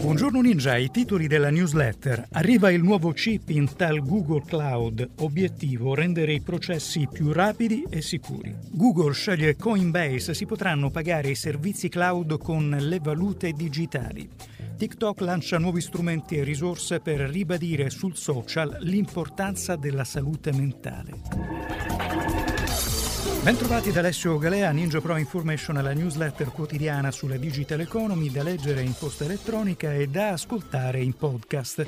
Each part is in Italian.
Buongiorno Ninja, i titoli della newsletter. Arriva il nuovo chip Intel Google Cloud. Obiettivo rendere i processi più rapidi e sicuri. Google sceglie Coinbase, si potranno pagare i servizi cloud con le valute digitali. TikTok lancia nuovi strumenti e risorse per ribadire sul social l'importanza della salute mentale. Bentrovati da Alessio Galea, Ninja Pro Information, la newsletter quotidiana sulla digital economy da leggere in posta elettronica e da ascoltare in podcast.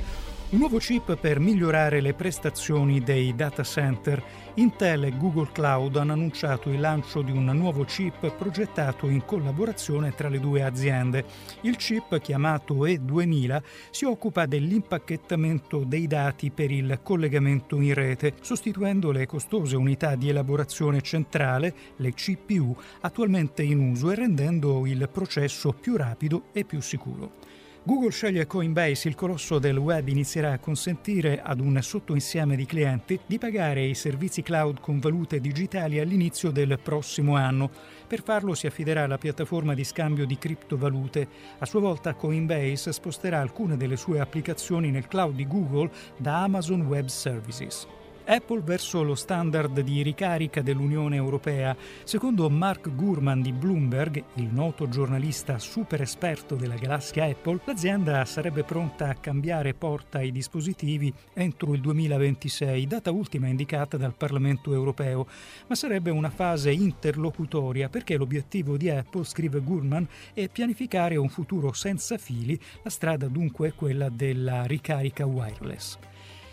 Un nuovo chip per migliorare le prestazioni dei data center. Intel e Google Cloud hanno annunciato il lancio di un nuovo chip progettato in collaborazione tra le due aziende. Il chip, chiamato E2000, si occupa dell'impacchettamento dei dati per il collegamento in rete, sostituendo le costose unità di elaborazione centrale, le CPU, attualmente in uso e rendendo il processo più rapido e più sicuro. Google sceglie Coinbase, il colosso del web inizierà a consentire ad un sottoinsieme di clienti di pagare i servizi cloud con valute digitali all'inizio del prossimo anno. Per farlo si affiderà alla piattaforma di scambio di criptovalute. A sua volta Coinbase sposterà alcune delle sue applicazioni nel cloud di Google da Amazon Web Services. Apple verso lo standard di ricarica dell'Unione Europea. Secondo Mark Gurman di Bloomberg, il noto giornalista super esperto della galassia Apple, l'azienda sarebbe pronta a cambiare porta ai dispositivi entro il 2026, data ultima indicata dal Parlamento Europeo, ma sarebbe una fase interlocutoria perché l'obiettivo di Apple, scrive Gurman, è pianificare un futuro senza fili, la strada dunque è quella della ricarica wireless.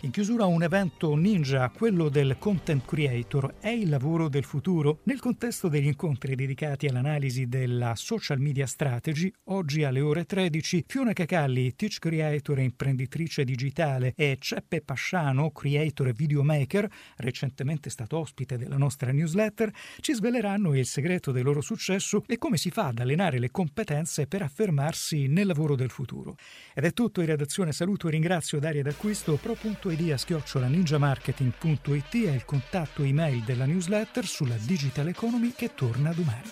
In chiusura un evento ninja, quello del content creator, è il lavoro del futuro? Nel contesto degli incontri dedicati all'analisi della social media strategy, oggi alle ore 13, Fiona Cacalli, teach creator e imprenditrice digitale, e Ceppe Pasciano, creator e videomaker, recentemente stato ospite della nostra newsletter, ci sveleranno il segreto del loro successo e come si fa ad allenare le competenze per affermarsi nel lavoro del futuro. Ed è tutto in redazione, saluto e ringrazio Daria D'Acquisto, pro.it idea chiocciola ninjamarketing.it è il contatto email della newsletter sulla digital economy che torna domani.